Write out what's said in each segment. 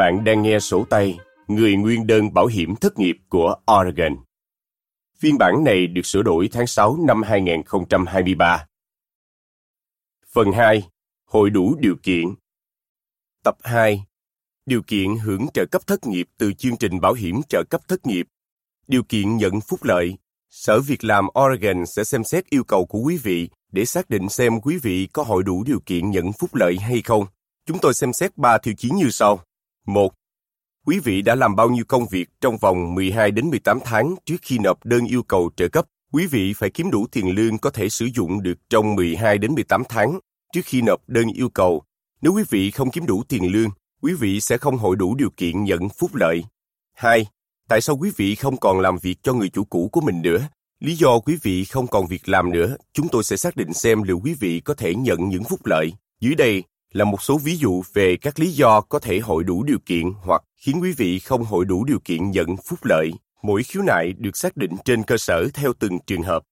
Bạn đang nghe sổ tay, Người nguyên đơn bảo hiểm thất nghiệp của Oregon. Phiên bản này được sửa đổi tháng 6 năm 2023. Phần 2. Hội đủ điều kiện Tập 2. Điều kiện hưởng trợ cấp thất nghiệp từ chương trình bảo hiểm trợ cấp thất nghiệp. Điều kiện nhận phúc lợi. Sở Việc làm Oregon sẽ xem xét yêu cầu của quý vị để xác định xem quý vị có hội đủ điều kiện nhận phúc lợi hay không. Chúng tôi xem xét 3 tiêu chí như sau. 1. Quý vị đã làm bao nhiêu công việc trong vòng 12 đến 18 tháng trước khi nộp đơn yêu cầu trợ cấp? Quý vị phải kiếm đủ tiền lương có thể sử dụng được trong 12 đến 18 tháng trước khi nộp đơn yêu cầu. Nếu quý vị không kiếm đủ tiền lương, quý vị sẽ không hội đủ điều kiện nhận phúc lợi. 2. Tại sao quý vị không còn làm việc cho người chủ cũ của mình nữa? Lý do quý vị không còn việc làm nữa, chúng tôi sẽ xác định xem liệu quý vị có thể nhận những phúc lợi. Dưới đây là một số ví dụ về các lý do có thể hội đủ điều kiện hoặc khiến quý vị không hội đủ điều kiện nhận phúc lợi. Mỗi khiếu nại được xác định trên cơ sở theo từng trường hợp.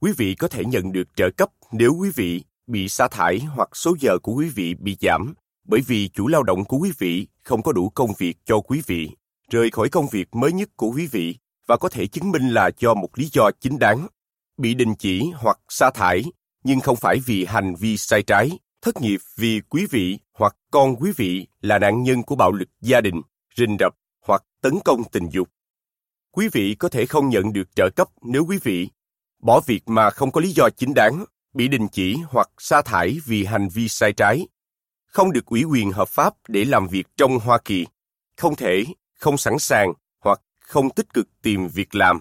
Quý vị có thể nhận được trợ cấp nếu quý vị bị sa thải hoặc số giờ của quý vị bị giảm bởi vì chủ lao động của quý vị không có đủ công việc cho quý vị, rời khỏi công việc mới nhất của quý vị và có thể chứng minh là do một lý do chính đáng, bị đình chỉ hoặc sa thải, nhưng không phải vì hành vi sai trái thất nghiệp vì quý vị hoặc con quý vị là nạn nhân của bạo lực gia đình, rình rập hoặc tấn công tình dục. Quý vị có thể không nhận được trợ cấp nếu quý vị bỏ việc mà không có lý do chính đáng, bị đình chỉ hoặc sa thải vì hành vi sai trái, không được ủy quyền hợp pháp để làm việc trong Hoa Kỳ, không thể, không sẵn sàng hoặc không tích cực tìm việc làm.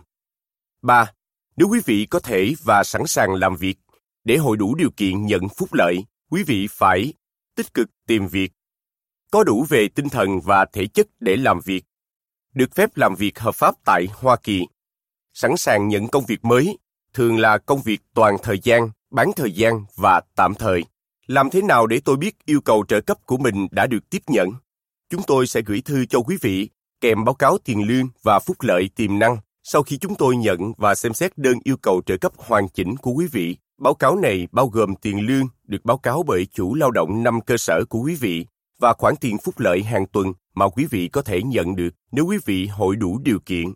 3. Nếu quý vị có thể và sẵn sàng làm việc để hội đủ điều kiện nhận phúc lợi, quý vị phải tích cực tìm việc, có đủ về tinh thần và thể chất để làm việc, được phép làm việc hợp pháp tại Hoa Kỳ, sẵn sàng nhận công việc mới, thường là công việc toàn thời gian, bán thời gian và tạm thời. Làm thế nào để tôi biết yêu cầu trợ cấp của mình đã được tiếp nhận? Chúng tôi sẽ gửi thư cho quý vị kèm báo cáo tiền lương và phúc lợi tiềm năng sau khi chúng tôi nhận và xem xét đơn yêu cầu trợ cấp hoàn chỉnh của quý vị Báo cáo này bao gồm tiền lương được báo cáo bởi chủ lao động năm cơ sở của quý vị và khoản tiền phúc lợi hàng tuần mà quý vị có thể nhận được nếu quý vị hội đủ điều kiện.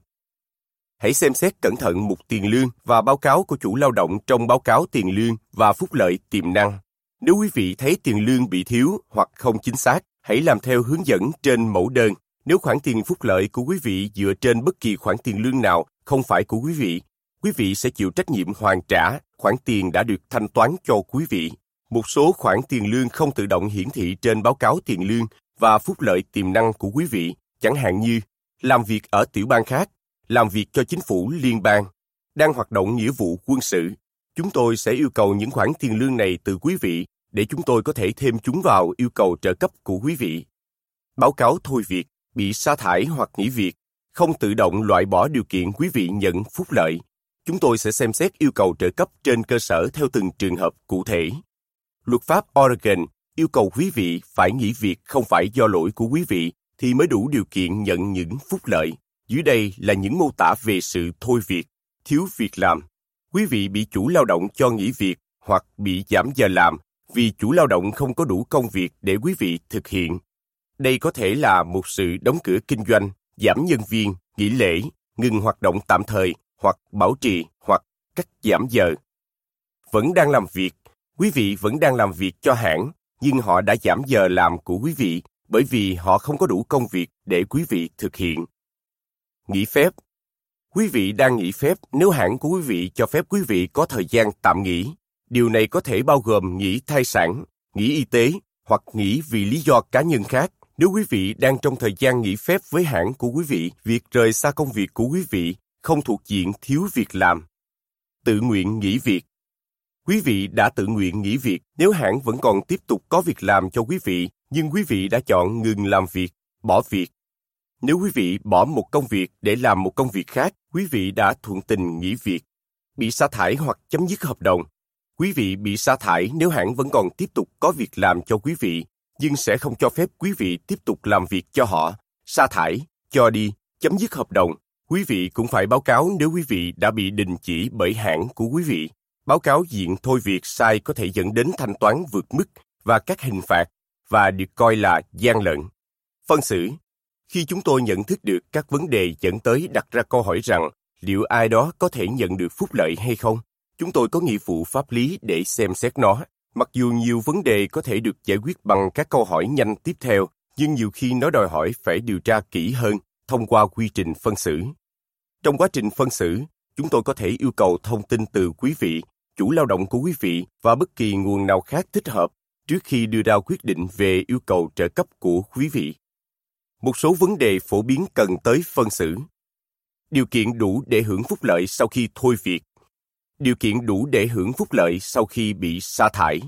Hãy xem xét cẩn thận mục tiền lương và báo cáo của chủ lao động trong báo cáo tiền lương và phúc lợi tiềm năng. Nếu quý vị thấy tiền lương bị thiếu hoặc không chính xác, hãy làm theo hướng dẫn trên mẫu đơn. Nếu khoản tiền phúc lợi của quý vị dựa trên bất kỳ khoản tiền lương nào không phải của quý vị, quý vị sẽ chịu trách nhiệm hoàn trả khoản tiền đã được thanh toán cho quý vị. Một số khoản tiền lương không tự động hiển thị trên báo cáo tiền lương và phúc lợi tiềm năng của quý vị, chẳng hạn như làm việc ở tiểu bang khác, làm việc cho chính phủ liên bang, đang hoạt động nghĩa vụ quân sự. Chúng tôi sẽ yêu cầu những khoản tiền lương này từ quý vị để chúng tôi có thể thêm chúng vào yêu cầu trợ cấp của quý vị. Báo cáo thôi việc, bị sa thải hoặc nghỉ việc, không tự động loại bỏ điều kiện quý vị nhận phúc lợi chúng tôi sẽ xem xét yêu cầu trợ cấp trên cơ sở theo từng trường hợp cụ thể. Luật pháp Oregon yêu cầu quý vị phải nghỉ việc không phải do lỗi của quý vị thì mới đủ điều kiện nhận những phúc lợi. Dưới đây là những mô tả về sự thôi việc, thiếu việc làm. Quý vị bị chủ lao động cho nghỉ việc hoặc bị giảm giờ làm vì chủ lao động không có đủ công việc để quý vị thực hiện. Đây có thể là một sự đóng cửa kinh doanh, giảm nhân viên, nghỉ lễ, ngừng hoạt động tạm thời hoặc bảo trì hoặc cắt giảm giờ. Vẫn đang làm việc, quý vị vẫn đang làm việc cho hãng, nhưng họ đã giảm giờ làm của quý vị bởi vì họ không có đủ công việc để quý vị thực hiện. Nghỉ phép Quý vị đang nghỉ phép nếu hãng của quý vị cho phép quý vị có thời gian tạm nghỉ. Điều này có thể bao gồm nghỉ thai sản, nghỉ y tế hoặc nghỉ vì lý do cá nhân khác. Nếu quý vị đang trong thời gian nghỉ phép với hãng của quý vị, việc rời xa công việc của quý vị không thuộc diện thiếu việc làm. Tự nguyện nghỉ việc Quý vị đã tự nguyện nghỉ việc nếu hãng vẫn còn tiếp tục có việc làm cho quý vị, nhưng quý vị đã chọn ngừng làm việc, bỏ việc. Nếu quý vị bỏ một công việc để làm một công việc khác, quý vị đã thuận tình nghỉ việc. Bị sa thải hoặc chấm dứt hợp đồng. Quý vị bị sa thải nếu hãng vẫn còn tiếp tục có việc làm cho quý vị, nhưng sẽ không cho phép quý vị tiếp tục làm việc cho họ, sa thải, cho đi, chấm dứt hợp đồng Quý vị cũng phải báo cáo nếu quý vị đã bị đình chỉ bởi hãng của quý vị. Báo cáo diện thôi việc sai có thể dẫn đến thanh toán vượt mức và các hình phạt và được coi là gian lận. Phân xử, Khi chúng tôi nhận thức được các vấn đề dẫn tới đặt ra câu hỏi rằng liệu ai đó có thể nhận được phúc lợi hay không, chúng tôi có nghĩa vụ pháp lý để xem xét nó. Mặc dù nhiều vấn đề có thể được giải quyết bằng các câu hỏi nhanh tiếp theo, nhưng nhiều khi nó đòi hỏi phải điều tra kỹ hơn thông qua quy trình phân xử. Trong quá trình phân xử, chúng tôi có thể yêu cầu thông tin từ quý vị, chủ lao động của quý vị và bất kỳ nguồn nào khác thích hợp trước khi đưa ra quyết định về yêu cầu trợ cấp của quý vị. Một số vấn đề phổ biến cần tới phân xử. Điều kiện đủ để hưởng phúc lợi sau khi thôi việc. Điều kiện đủ để hưởng phúc lợi sau khi bị sa thải.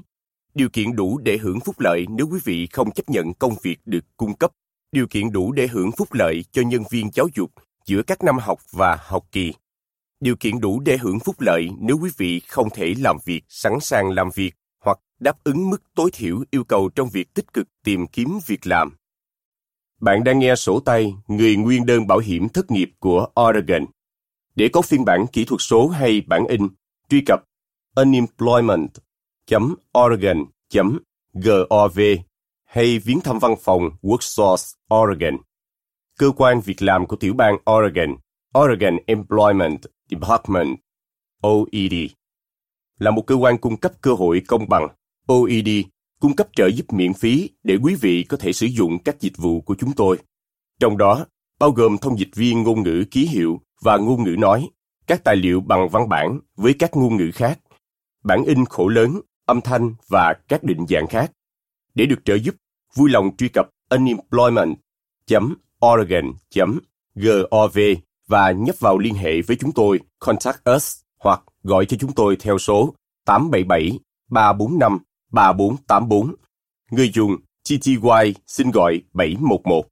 Điều kiện đủ để hưởng phúc lợi nếu quý vị không chấp nhận công việc được cung cấp. Điều kiện đủ để hưởng phúc lợi cho nhân viên giáo dục giữa các năm học và học kỳ. Điều kiện đủ để hưởng phúc lợi nếu quý vị không thể làm việc, sẵn sàng làm việc hoặc đáp ứng mức tối thiểu yêu cầu trong việc tích cực tìm kiếm việc làm. Bạn đang nghe sổ tay Người nguyên đơn bảo hiểm thất nghiệp của Oregon. Để có phiên bản kỹ thuật số hay bản in, truy cập unemployment.oregon.gov hay viếng thăm văn phòng WorkSource Oregon. Cơ quan việc làm của tiểu bang Oregon, Oregon Employment Department, OED, là một cơ quan cung cấp cơ hội công bằng. OED cung cấp trợ giúp miễn phí để quý vị có thể sử dụng các dịch vụ của chúng tôi. Trong đó, bao gồm thông dịch viên ngôn ngữ ký hiệu và ngôn ngữ nói, các tài liệu bằng văn bản với các ngôn ngữ khác, bản in khổ lớn, âm thanh và các định dạng khác. Để được trợ giúp, vui lòng truy cập unemployment.oregon.gov và nhấp vào liên hệ với chúng tôi Contact Us hoặc gọi cho chúng tôi theo số 877 345 3484. Người dùng TTY xin gọi 711.